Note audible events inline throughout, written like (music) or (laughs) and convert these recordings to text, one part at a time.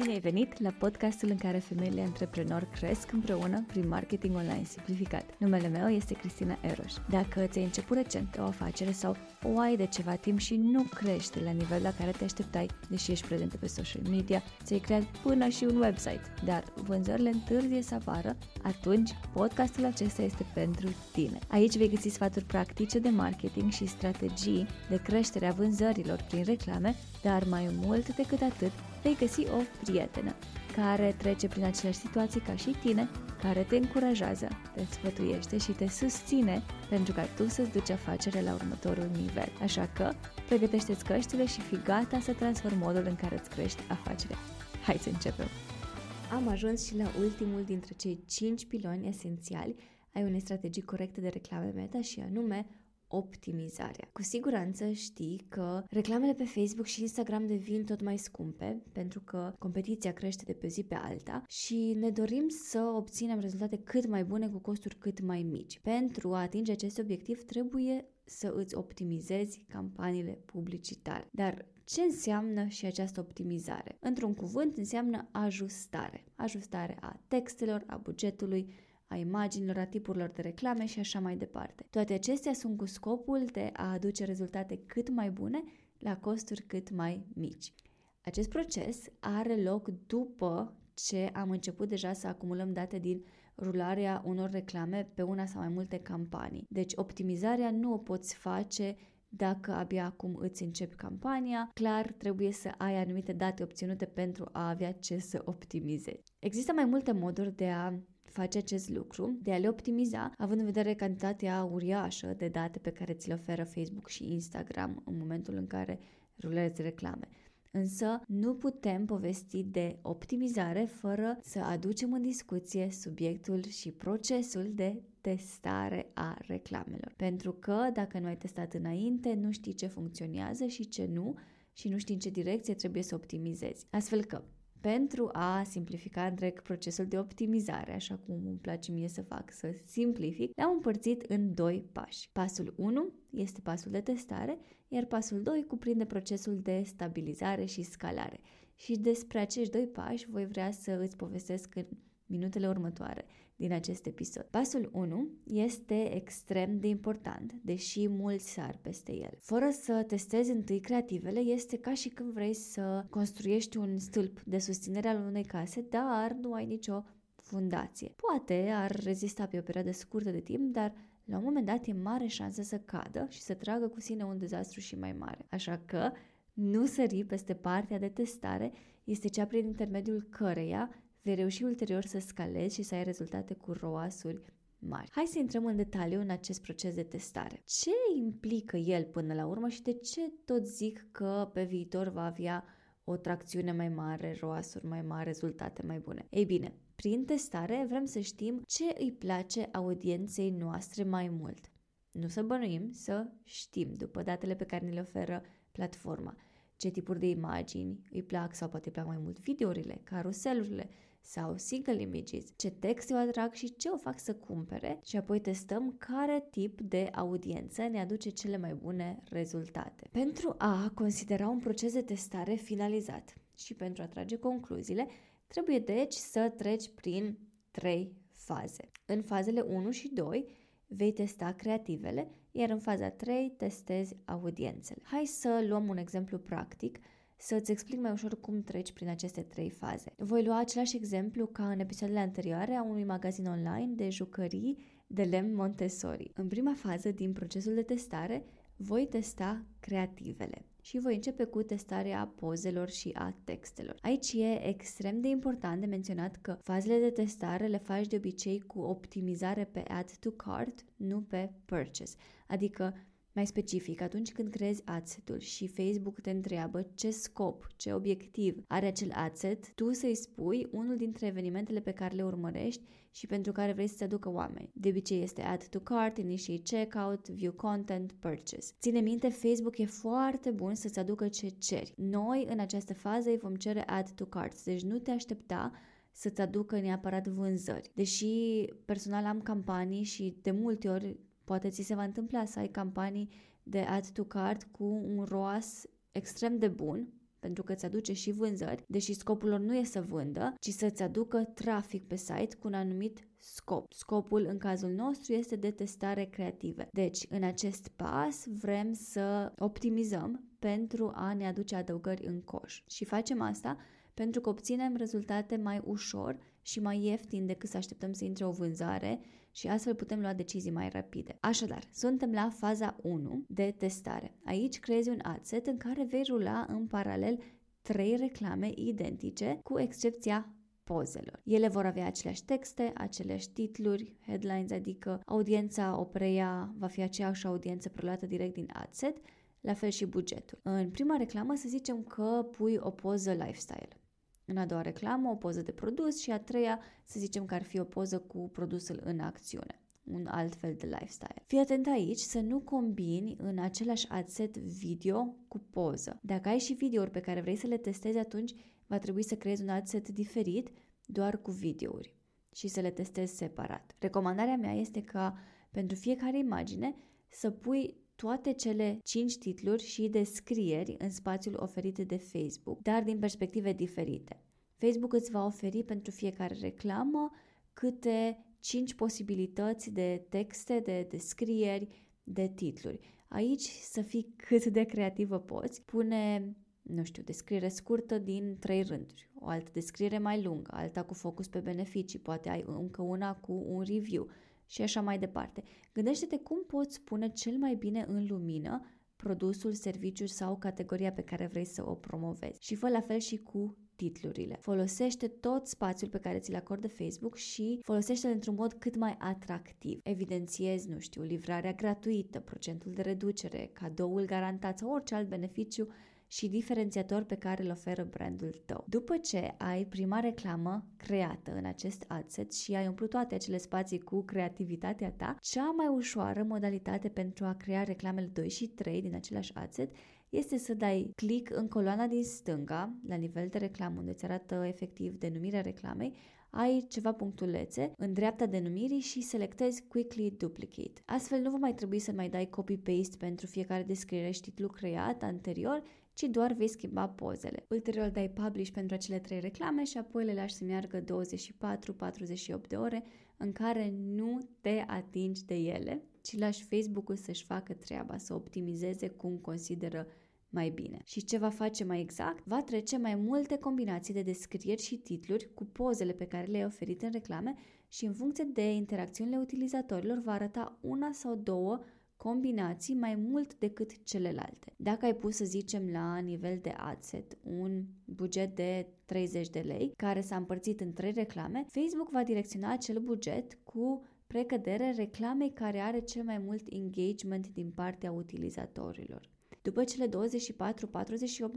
Bine ai venit la podcastul în care femeile antreprenori cresc împreună prin marketing online simplificat. Numele meu este Cristina Eroș. Dacă ți-ai început recent o afacere sau o ai de ceva timp și nu crește la nivel la care te așteptai, deși ești prezentă pe social media, ți-ai creat până și un website, dar vânzările întârzie să apară, atunci podcastul acesta este pentru tine. Aici vei găsi sfaturi practice de marketing și strategii de creștere a vânzărilor prin reclame, dar mai mult decât atât, vei găsi o prietenă care trece prin aceleași situații ca și tine, care te încurajează, te sfătuiește și te susține pentru ca tu să-ți duci afacerea la următorul nivel. Așa că, pregătește-ți căștile și fii gata să transformi modul în care îți crești afacerea. Hai să începem! Am ajuns și la ultimul dintre cei 5 piloni esențiali ai unei strategii corecte de reclame meta și anume optimizarea. Cu siguranță știi că reclamele pe Facebook și Instagram devin tot mai scumpe pentru că competiția crește de pe zi pe alta și ne dorim să obținem rezultate cât mai bune cu costuri cât mai mici. Pentru a atinge acest obiectiv trebuie să îți optimizezi campaniile publicitare. Dar ce înseamnă și această optimizare? Într-un cuvânt înseamnă ajustare. Ajustare a textelor, a bugetului, a imaginilor, a tipurilor de reclame și așa mai departe. Toate acestea sunt cu scopul de a aduce rezultate cât mai bune la costuri cât mai mici. Acest proces are loc după ce am început deja să acumulăm date din rularea unor reclame pe una sau mai multe campanii. Deci optimizarea nu o poți face dacă abia acum îți începi campania, clar trebuie să ai anumite date obținute pentru a avea ce să optimizezi. Există mai multe moduri de a face acest lucru, de a le optimiza, având în vedere cantitatea uriașă de date pe care ți le oferă Facebook și Instagram în momentul în care rulezi reclame. Însă nu putem povesti de optimizare fără să aducem în discuție subiectul și procesul de testare a reclamelor. Pentru că dacă nu ai testat înainte, nu știi ce funcționează și ce nu și nu știi în ce direcție trebuie să optimizezi. Astfel că pentru a simplifica întreg procesul de optimizare, așa cum îmi place mie să fac, să simplific, le-am împărțit în doi pași. Pasul 1 este pasul de testare, iar pasul 2 cuprinde procesul de stabilizare și scalare. Și despre acești doi pași voi vrea să îți povestesc în minutele următoare din acest episod. Pasul 1 este extrem de important, deși mulți sar peste el. Fără să testezi întâi creativele, este ca și când vrei să construiești un stâlp de susținere al unei case, dar nu ai nicio fundație. Poate ar rezista pe o perioadă scurtă de timp, dar la un moment dat e mare șansă să cadă și să tragă cu sine un dezastru și mai mare. Așa că nu sări peste partea de testare este cea prin intermediul căreia vei reuși ulterior să scalezi și să ai rezultate cu roasuri mari. Hai să intrăm în detaliu în acest proces de testare. Ce implică el până la urmă și de ce tot zic că pe viitor va avea o tracțiune mai mare, roasuri mai mari, rezultate mai bune? Ei bine, prin testare vrem să știm ce îi place audienței noastre mai mult. Nu să bănuim, să știm după datele pe care ne le oferă platforma ce tipuri de imagini îi plac sau poate îi plac mai mult videourile, caruselurile sau single images, ce texte o atrag și ce o fac să cumpere și apoi testăm care tip de audiență ne aduce cele mai bune rezultate. Pentru a considera un proces de testare finalizat și pentru a trage concluziile, trebuie deci să treci prin trei faze. În fazele 1 și 2 vei testa creativele, iar în faza 3 testezi audiențele. Hai să luăm un exemplu practic să-ți explic mai ușor cum treci prin aceste trei faze. Voi lua același exemplu ca în episoadele anterioare a unui magazin online de jucării de lemn Montessori. În prima fază din procesul de testare, voi testa creativele și voi începe cu testarea pozelor și a textelor. Aici e extrem de important de menționat că fazele de testare le faci de obicei cu optimizare pe add to cart, nu pe purchase. Adică mai specific, atunci când creezi adset-ul și Facebook te întreabă ce scop, ce obiectiv are acel adset, tu să-i spui unul dintre evenimentele pe care le urmărești și pentru care vrei să-ți aducă oameni. De obicei este add to cart, initiate checkout, view content, purchase. Ține minte, Facebook e foarte bun să-ți aducă ce ceri. Noi, în această fază, îi vom cere add to cart, deci nu te aștepta să-ți aducă neapărat vânzări. Deși personal am campanii și de multe ori Poate ți se va întâmpla să ai campanii de add to cart cu un ROAS extrem de bun, pentru că îți aduce și vânzări, deși scopul lor nu e să vândă, ci să-ți aducă trafic pe site cu un anumit scop. Scopul în cazul nostru este de testare creative. Deci, în acest pas vrem să optimizăm pentru a ne aduce adăugări în coș. Și facem asta pentru că obținem rezultate mai ușor și mai ieftin decât să așteptăm să intre o vânzare și astfel putem lua decizii mai rapide. Așadar, suntem la faza 1 de testare. Aici creezi un adset în care vei rula în paralel trei reclame identice, cu excepția pozelor. Ele vor avea aceleași texte, aceleași titluri, headlines, adică audiența o preia, va fi aceeași audiență preluată direct din adset, la fel și bugetul. În prima reclamă să zicem că pui o poză lifestyle. În a doua reclamă, o poză de produs și a treia, să zicem că ar fi o poză cu produsul în acțiune un alt fel de lifestyle. Fii atent aici să nu combini în același adset video cu poză. Dacă ai și videouri pe care vrei să le testezi, atunci va trebui să creezi un adset diferit doar cu videouri și să le testezi separat. Recomandarea mea este ca pentru fiecare imagine să pui toate cele 5 titluri și descrieri în spațiul oferit de Facebook, dar din perspective diferite. Facebook îți va oferi pentru fiecare reclamă câte 5 posibilități de texte, de descrieri, de titluri. Aici să fii cât de creativă poți. Pune nu știu, descriere scurtă din trei rânduri, o altă descriere mai lungă, alta cu focus pe beneficii, poate ai încă una cu un review și așa mai departe. Gândește-te cum poți pune cel mai bine în lumină produsul, serviciul sau categoria pe care vrei să o promovezi. Și fă la fel și cu titlurile. Folosește tot spațiul pe care ți-l acordă Facebook și folosește-l într-un mod cât mai atractiv. Evidențiezi, nu știu, livrarea gratuită, procentul de reducere, cadoul garantat sau orice alt beneficiu și diferențiator pe care îl oferă brandul tău. După ce ai prima reclamă creată în acest adset și ai umplut toate acele spații cu creativitatea ta, cea mai ușoară modalitate pentru a crea reclamele 2 și 3 din același adset este să dai click în coloana din stânga, la nivel de reclamă, unde îți arată efectiv denumirea reclamei, ai ceva punctulețe în dreapta denumirii și selectezi Quickly Duplicate. Astfel nu va mai trebui să mai dai copy-paste pentru fiecare descriere și titlu creat anterior, ci doar vei schimba pozele. Ulterior dai publish pentru acele trei reclame și apoi le lași să meargă 24-48 de ore în care nu te atingi de ele, ci lași Facebook-ul să-și facă treaba, să optimizeze cum consideră mai bine. Și ce va face mai exact? Va trece mai multe combinații de descrieri și titluri cu pozele pe care le-ai oferit în reclame și în funcție de interacțiunile utilizatorilor va arăta una sau două combinații mai mult decât celelalte. Dacă ai pus, să zicem, la nivel de adset un buget de 30 de lei care s-a împărțit în trei reclame, Facebook va direcționa acel buget cu precădere reclamei care are cel mai mult engagement din partea utilizatorilor. După cele 24-48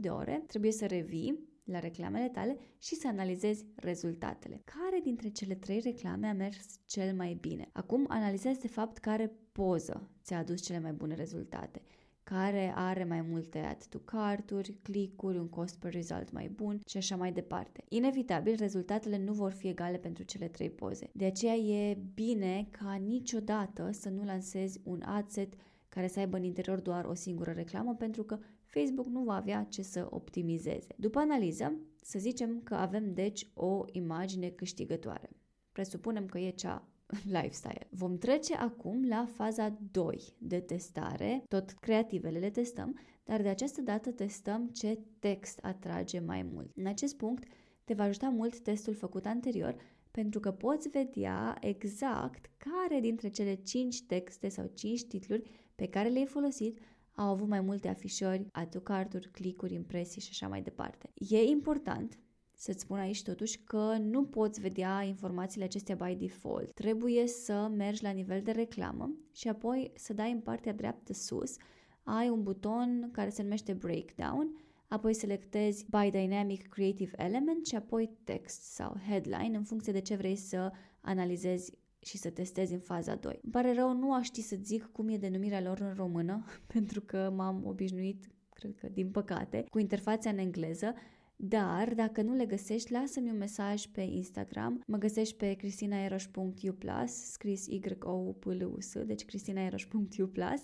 de ore, trebuie să revii la reclamele tale și să analizezi rezultatele. Care dintre cele trei reclame a mers cel mai bine? Acum analizezi de fapt care poză ți-a adus cele mai bune rezultate care are mai multe add to carturi, clicuri, un cost per result mai bun și așa mai departe. Inevitabil, rezultatele nu vor fi egale pentru cele trei poze. De aceea e bine ca niciodată să nu lansezi un adset care să aibă în interior doar o singură reclamă pentru că Facebook nu va avea ce să optimizeze. După analiză, să zicem că avem deci o imagine câștigătoare. Presupunem că e cea (laughs) lifestyle. Vom trece acum la faza 2 de testare. Tot creativele le testăm, dar de această dată testăm ce text atrage mai mult. În acest punct te va ajuta mult testul făcut anterior pentru că poți vedea exact care dintre cele 5 texte sau 5 titluri pe care le-ai folosit au avut mai multe afișări, autocarturi, clicuri, impresii și așa mai departe. E important să-ți spun aici totuși că nu poți vedea informațiile acestea by default. Trebuie să mergi la nivel de reclamă și apoi să dai în partea dreaptă sus ai un buton care se numește Breakdown, apoi selectezi By Dynamic Creative Element și apoi Text sau Headline în funcție de ce vrei să analizezi și să testezi în faza 2. Îmi pare rău, nu aș ști să zic cum e denumirea lor în română, (laughs) pentru că m-am obișnuit, cred că din păcate, cu interfața în engleză, dar dacă nu le găsești, lasă-mi un mesaj pe Instagram. Mă găsești pe cristinaeroș.u+, scris y o p l u s deci cristinaeroș.u+,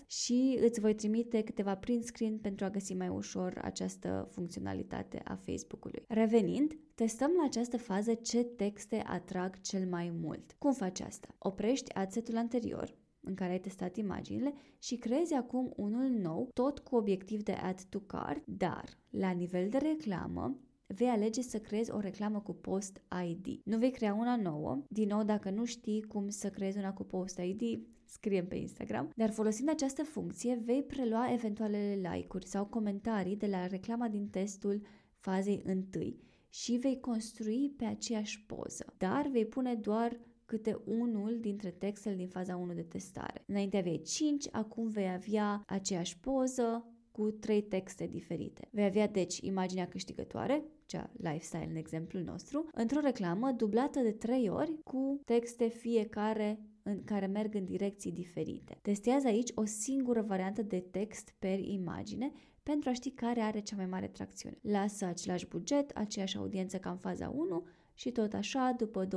și îți voi trimite câteva print screen pentru a găsi mai ușor această funcționalitate a Facebook-ului. Revenind, Testăm la această fază ce texte atrag cel mai mult. Cum faci asta? Oprești adsetul anterior, în care ai testat imaginile și creezi acum unul nou, tot cu obiectiv de add to cart, dar la nivel de reclamă vei alege să creezi o reclamă cu Post ID. Nu vei crea una nouă, din nou dacă nu știi cum să creezi una cu Post ID, scriem pe Instagram, dar folosind această funcție vei prelua eventualele like-uri sau comentarii de la reclama din testul fazei întâi și vei construi pe aceeași poză, dar vei pune doar câte unul dintre textele din faza 1 de testare. Înainte aveai 5, acum vei avea aceeași poză cu trei texte diferite. Vei avea deci imaginea câștigătoare, cea lifestyle în exemplul nostru, într-o reclamă dublată de trei ori cu texte fiecare în care merg în direcții diferite. Testează aici o singură variantă de text per imagine pentru a ști care are cea mai mare tracțiune. Lasă același buget, aceeași audiență ca în faza 1 și tot așa, după 24-48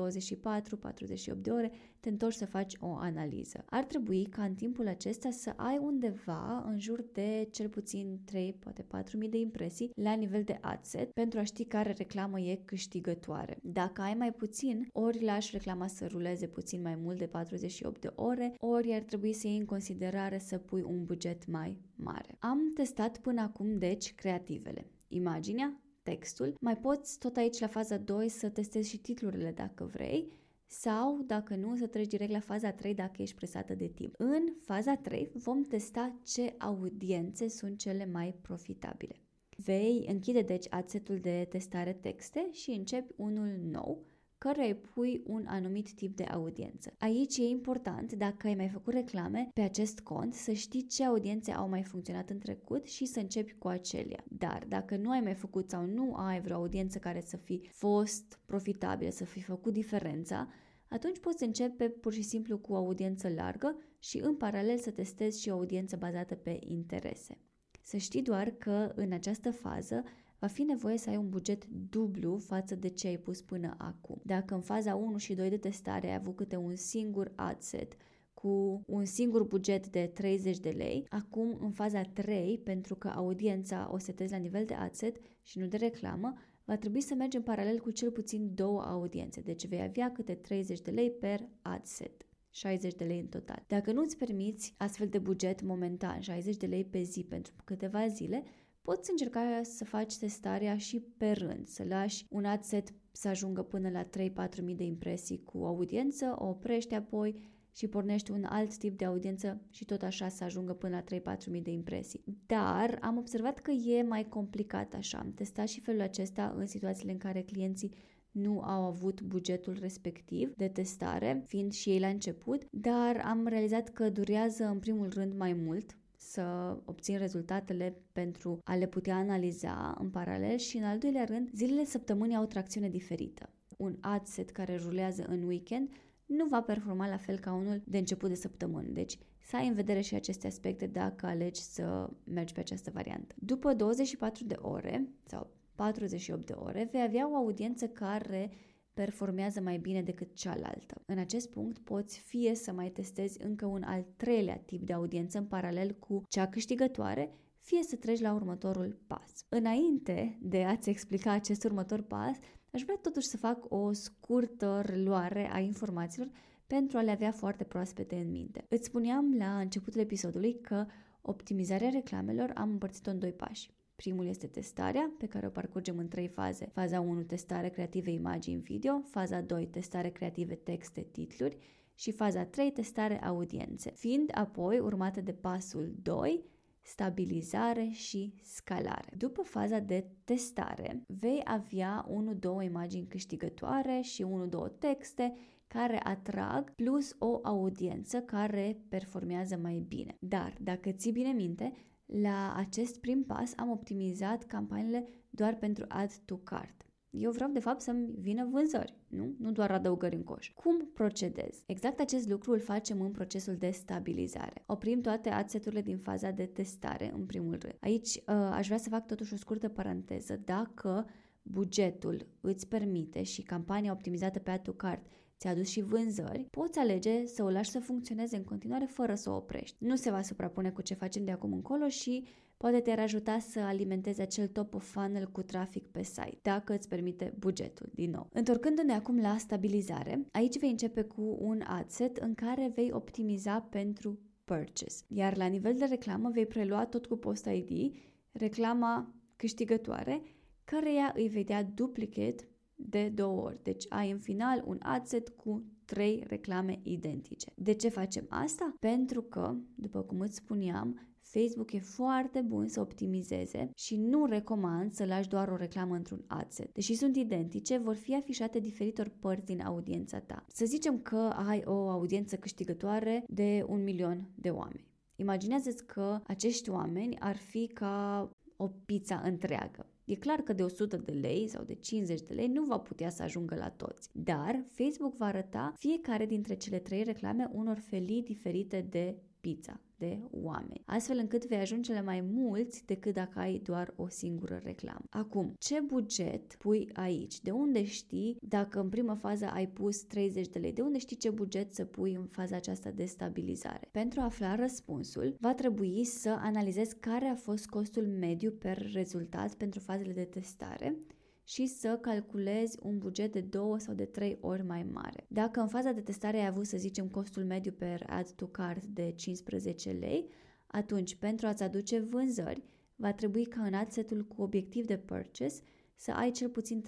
de ore, te întorci să faci o analiză. Ar trebui ca în timpul acesta să ai undeva în jur de cel puțin 3, poate 4.000 de impresii la nivel de adset pentru a ști care reclamă e câștigătoare. Dacă ai mai puțin, ori lași reclama să ruleze puțin mai mult de 48 de ore, ori ar trebui să iei în considerare să pui un buget mai mare. Am testat până acum, deci, creativele. Imaginea, textul. Mai poți tot aici la faza 2 să testezi și titlurile dacă vrei sau, dacă nu, să treci direct la faza 3 dacă ești presată de timp. În faza 3 vom testa ce audiențe sunt cele mai profitabile. Vei închide deci adsetul de testare texte și începi unul nou căruia îi pui un anumit tip de audiență. Aici e important, dacă ai mai făcut reclame pe acest cont, să știi ce audiențe au mai funcționat în trecut și să începi cu acelea. Dar dacă nu ai mai făcut sau nu ai vreo audiență care să fi fost profitabilă, să fi făcut diferența, atunci poți începe pur și simplu cu o audiență largă și în paralel să testezi și o audiență bazată pe interese. Să știi doar că în această fază va fi nevoie să ai un buget dublu față de ce ai pus până acum. Dacă în faza 1 și 2 de testare ai avut câte un singur adset cu un singur buget de 30 de lei, acum în faza 3, pentru că audiența o setezi la nivel de adset și nu de reclamă, va trebui să mergi în paralel cu cel puțin două audiențe, deci vei avea câte 30 de lei per adset. 60 de lei în total. Dacă nu îți permiți astfel de buget momentan, 60 de lei pe zi pentru câteva zile, Poți încerca să faci testarea și pe rând, să lași un ad set să ajungă până la 3-4 mii de impresii cu audiență, o oprești apoi și pornești un alt tip de audiență și tot așa să ajungă până la 3-4 mii de impresii. Dar am observat că e mai complicat așa. Am testat și felul acesta în situațiile în care clienții nu au avut bugetul respectiv de testare, fiind și ei la început, dar am realizat că durează în primul rând mai mult să obțin rezultatele pentru a le putea analiza în paralel și în al doilea rând, zilele săptămânii au o tracțiune diferită. Un ad set care rulează în weekend nu va performa la fel ca unul de început de săptămână. Deci să ai în vedere și aceste aspecte dacă alegi să mergi pe această variantă. După 24 de ore sau 48 de ore vei avea o audiență care performează mai bine decât cealaltă. În acest punct poți fie să mai testezi încă un al treilea tip de audiență în paralel cu cea câștigătoare, fie să treci la următorul pas. Înainte de a-ți explica acest următor pas, aș vrea totuși să fac o scurtă reluare a informațiilor pentru a le avea foarte proaspete în minte. Îți spuneam la începutul episodului că optimizarea reclamelor am împărțit-o în doi pași. Primul este testarea, pe care o parcurgem în trei faze. Faza 1, testare creative imagini video, faza 2, testare creative texte, titluri și faza 3, testare audiențe, fiind apoi urmată de pasul 2, stabilizare și scalare. După faza de testare, vei avea 1-2 imagini câștigătoare și 1-2 texte care atrag plus o audiență care performează mai bine. Dar, dacă ții bine minte, la acest prim pas am optimizat campaniile doar pentru add to cart. Eu vreau de fapt să-mi vină vânzări, nu? Nu doar adăugări în coș. Cum procedez? Exact acest lucru îl facem în procesul de stabilizare. Oprim toate adseturile din faza de testare în primul rând. Aici uh, aș vrea să fac totuși o scurtă paranteză. Dacă bugetul îți permite și campania optimizată pe add to cart ți-a adus și vânzări, poți alege să o lași să funcționeze în continuare fără să o oprești. Nu se va suprapune cu ce facem de acum încolo și poate te-ar ajuta să alimentezi acel top of funnel cu trafic pe site, dacă îți permite bugetul, din nou. Întorcându-ne acum la stabilizare, aici vei începe cu un ad set în care vei optimiza pentru purchase. Iar la nivel de reclamă vei prelua tot cu post ID reclama câștigătoare, căreia îi vei da duplicate de două ori. Deci ai în final un ad set cu trei reclame identice. De ce facem asta? Pentru că, după cum îți spuneam, Facebook e foarte bun să optimizeze și nu recomand să lași doar o reclamă într-un adset. Deși sunt identice, vor fi afișate diferitor părți din audiența ta. Să zicem că ai o audiență câștigătoare de un milion de oameni. Imaginează-ți că acești oameni ar fi ca o pizza întreagă. E clar că de 100 de lei sau de 50 de lei nu va putea să ajungă la toți, dar Facebook va arăta fiecare dintre cele trei reclame unor felii diferite de pizza de oameni, astfel încât vei ajunge la mai mulți decât dacă ai doar o singură reclamă. Acum, ce buget pui aici? De unde știi dacă în prima fază ai pus 30 de lei? De unde știi ce buget să pui în faza aceasta de stabilizare? Pentru a afla răspunsul, va trebui să analizezi care a fost costul mediu per rezultat pentru fazele de testare și să calculezi un buget de 2 sau de 3 ori mai mare. Dacă în faza de testare ai avut, să zicem, costul mediu per add to cart de 15 lei, atunci pentru a-ți aduce vânzări, va trebui ca în adsetul cu obiectiv de purchase să ai cel puțin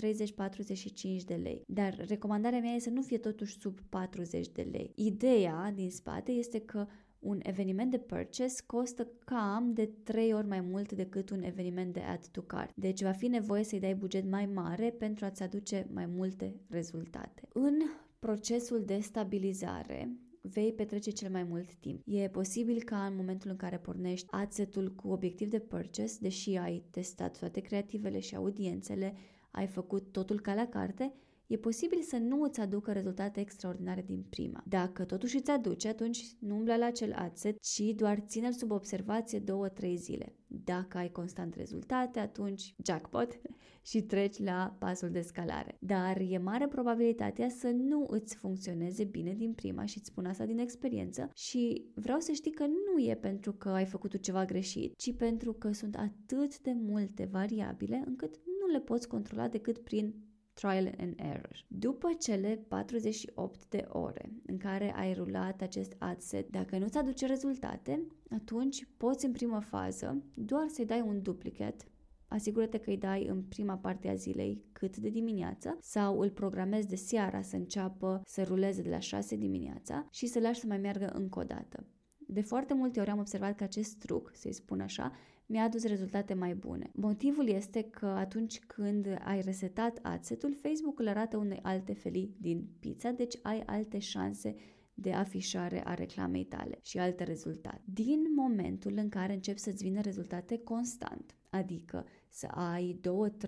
30-45 de lei. Dar recomandarea mea este să nu fie totuși sub 40 de lei. Ideea din spate este că un eveniment de purchase costă cam de 3 ori mai mult decât un eveniment de add to cart. Deci va fi nevoie să-i dai buget mai mare pentru a-ți aduce mai multe rezultate. În procesul de stabilizare, vei petrece cel mai mult timp. E posibil ca în momentul în care pornești adsetul cu obiectiv de purchase, deși ai testat toate creativele și audiențele, ai făcut totul ca la carte, e posibil să nu îți aducă rezultate extraordinare din prima. Dacă totuși îți aduce, atunci nu umbla la acel adset, ci doar ține-l sub observație 2-3 zile. Dacă ai constant rezultate, atunci jackpot (laughs) și treci la pasul de scalare. Dar e mare probabilitatea să nu îți funcționeze bine din prima și îți spun asta din experiență și vreau să știi că nu e pentru că ai făcut ceva greșit, ci pentru că sunt atât de multe variabile încât nu le poți controla decât prin trial and error. După cele 48 de ore în care ai rulat acest ad set, dacă nu-ți aduce rezultate, atunci poți în prima fază doar să-i dai un duplicate Asigură-te că îi dai în prima parte a zilei cât de dimineață sau îl programezi de seara să înceapă să ruleze de la 6 dimineața și să lași să mai meargă încă o dată. De foarte multe ori am observat că acest truc, să-i spun așa, mi-a adus rezultate mai bune. Motivul este că atunci când ai resetat adsetul, Facebook îl arată unei alte felii din pizza, deci ai alte șanse de afișare a reclamei tale și alte rezultate. Din momentul în care începi să-ți vină rezultate constant, adică să ai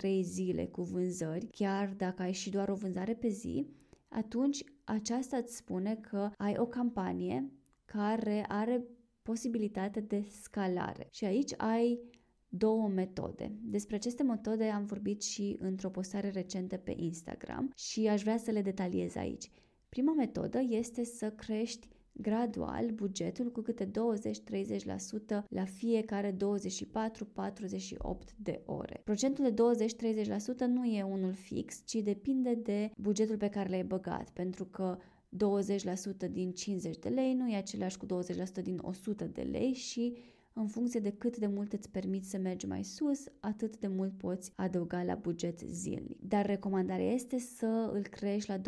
2-3 zile cu vânzări, chiar dacă ai și doar o vânzare pe zi, atunci aceasta îți spune că ai o campanie care are posibilitate de scalare. Și aici ai două metode. Despre aceste metode am vorbit și într-o postare recentă pe Instagram și aș vrea să le detaliez aici. Prima metodă este să crești gradual bugetul cu câte 20-30% la fiecare 24-48 de ore. Procentul de 20-30% nu e unul fix, ci depinde de bugetul pe care l-ai băgat, pentru că 20% din 50 de lei nu e același cu 20% din 100 de lei și în funcție de cât de mult îți permiți să mergi mai sus, atât de mult poți adăuga la buget zilnic. Dar recomandarea este să îl crești la 24-48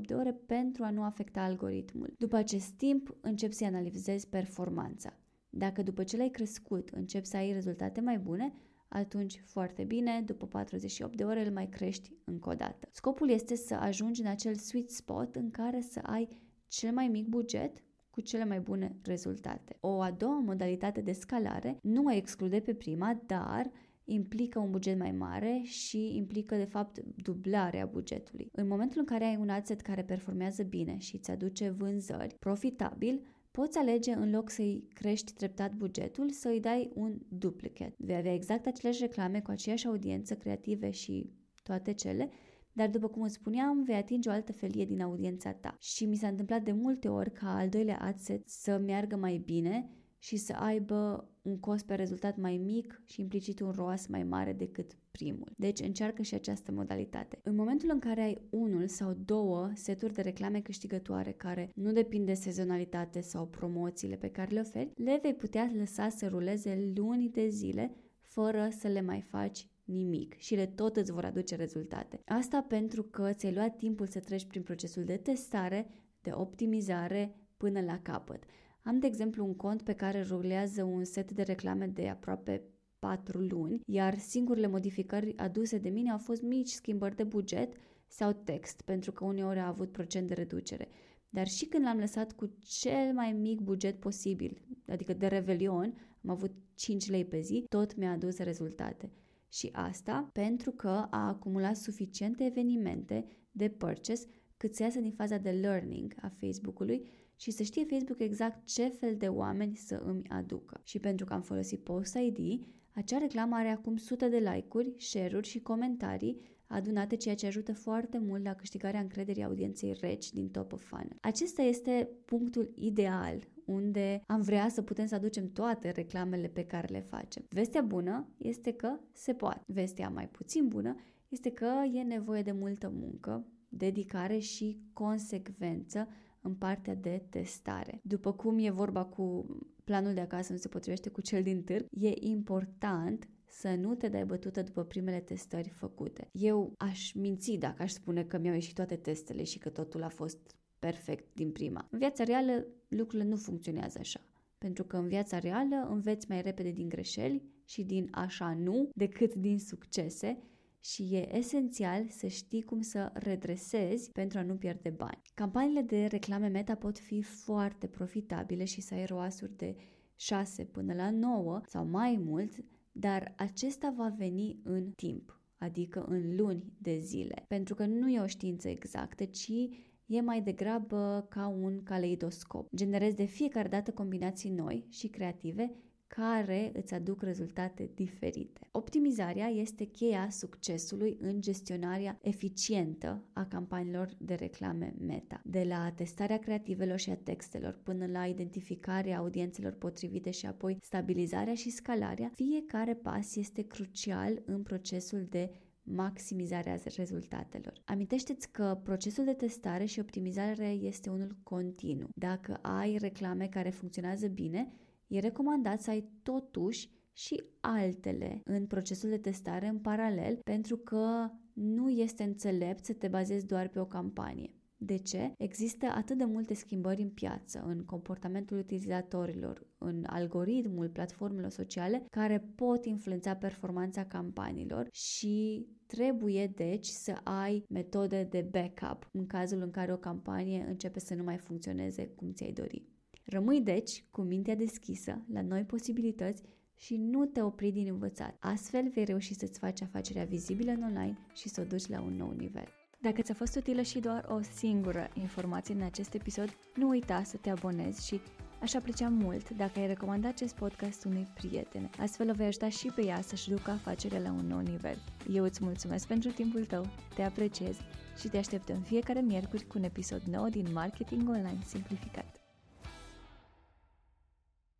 de ore pentru a nu afecta algoritmul. După acest timp, începi să analizezi performanța. Dacă după ce l-ai crescut începi să ai rezultate mai bune, atunci foarte bine, după 48 de ore îl mai crești încă o dată. Scopul este să ajungi în acel sweet spot în care să ai cel mai mic buget cu cele mai bune rezultate. O a doua modalitate de scalare nu o exclude pe prima, dar implică un buget mai mare și implică de fapt dublarea bugetului. În momentul în care ai un asset care performează bine și îți aduce vânzări profitabil, Poți alege, în loc să-i crești treptat bugetul, să îi dai un duplicate. Vei avea exact aceleași reclame cu aceeași audiență creative și toate cele, dar după cum îți spuneam, vei atinge o altă felie din audiența ta. Și mi s-a întâmplat de multe ori ca al doilea adset să meargă mai bine și să aibă un cost pe rezultat mai mic și implicit un ROAS mai mare decât primul. Deci încearcă și această modalitate. În momentul în care ai unul sau două seturi de reclame câștigătoare care nu depind de sezonalitate sau promoțiile pe care le oferi, le vei putea lăsa să ruleze luni de zile fără să le mai faci nimic și le tot îți vor aduce rezultate. Asta pentru că ți-ai luat timpul să treci prin procesul de testare, de optimizare până la capăt. Am, de exemplu, un cont pe care rulează un set de reclame de aproape 4 luni, iar singurele modificări aduse de mine au fost mici schimbări de buget sau text, pentru că uneori a avut procent de reducere. Dar și când l-am lăsat cu cel mai mic buget posibil, adică de revelion, am avut 5 lei pe zi, tot mi-a adus rezultate. Și asta pentru că a acumulat suficiente evenimente de purchase cât să iasă din faza de learning a Facebook-ului și să știe Facebook exact ce fel de oameni să îmi aducă. Și pentru că am folosit Post ID, acea reclamă are acum sute de like-uri, share-uri și comentarii adunate, ceea ce ajută foarte mult la câștigarea încrederii audienței reci din top of funnel. Acesta este punctul ideal unde am vrea să putem să aducem toate reclamele pe care le facem. Vestea bună este că se poate. Vestea mai puțin bună este că e nevoie de multă muncă, dedicare și consecvență în partea de testare. După cum e vorba cu planul de acasă nu se potrivește cu cel din târg, e important să nu te dai bătută după primele testări făcute. Eu aș minți dacă aș spune că mi-au ieșit toate testele și că totul a fost perfect din prima. În viața reală lucrurile nu funcționează așa. Pentru că în viața reală înveți mai repede din greșeli și din așa nu decât din succese și e esențial să știi cum să redresezi pentru a nu pierde bani. Campaniile de reclame meta pot fi foarte profitabile și să ai roasuri de 6 până la 9 sau mai mult, dar acesta va veni în timp, adică în luni de zile, pentru că nu e o știință exactă, ci e mai degrabă ca un caleidoscop. Generezi de fiecare dată combinații noi și creative care îți aduc rezultate diferite. Optimizarea este cheia succesului în gestionarea eficientă a campaniilor de reclame meta. De la testarea creativelor și a textelor până la identificarea audiențelor potrivite și apoi stabilizarea și scalarea, fiecare pas este crucial în procesul de maximizarea rezultatelor. Amintește-ți că procesul de testare și optimizare este unul continuu. Dacă ai reclame care funcționează bine, E recomandat să ai totuși și altele în procesul de testare în paralel pentru că nu este înțelept să te bazezi doar pe o campanie. De ce? Există atât de multe schimbări în piață, în comportamentul utilizatorilor, în algoritmul platformelor sociale, care pot influența performanța campaniilor și trebuie deci să ai metode de backup în cazul în care o campanie începe să nu mai funcționeze cum ți-ai dori. Rămâi deci cu mintea deschisă la noi posibilități și nu te opri din învățat. Astfel vei reuși să-ți faci afacerea vizibilă în online și să o duci la un nou nivel. Dacă ți-a fost utilă și doar o singură informație în acest episod, nu uita să te abonezi și Aș aprecia mult dacă ai recomanda acest podcast unui prieten. Astfel o vei ajuta și pe ea să-și ducă afacerea la un nou nivel. Eu îți mulțumesc pentru timpul tău, te apreciez și te aștept în fiecare miercuri cu un episod nou din Marketing Online Simplificat.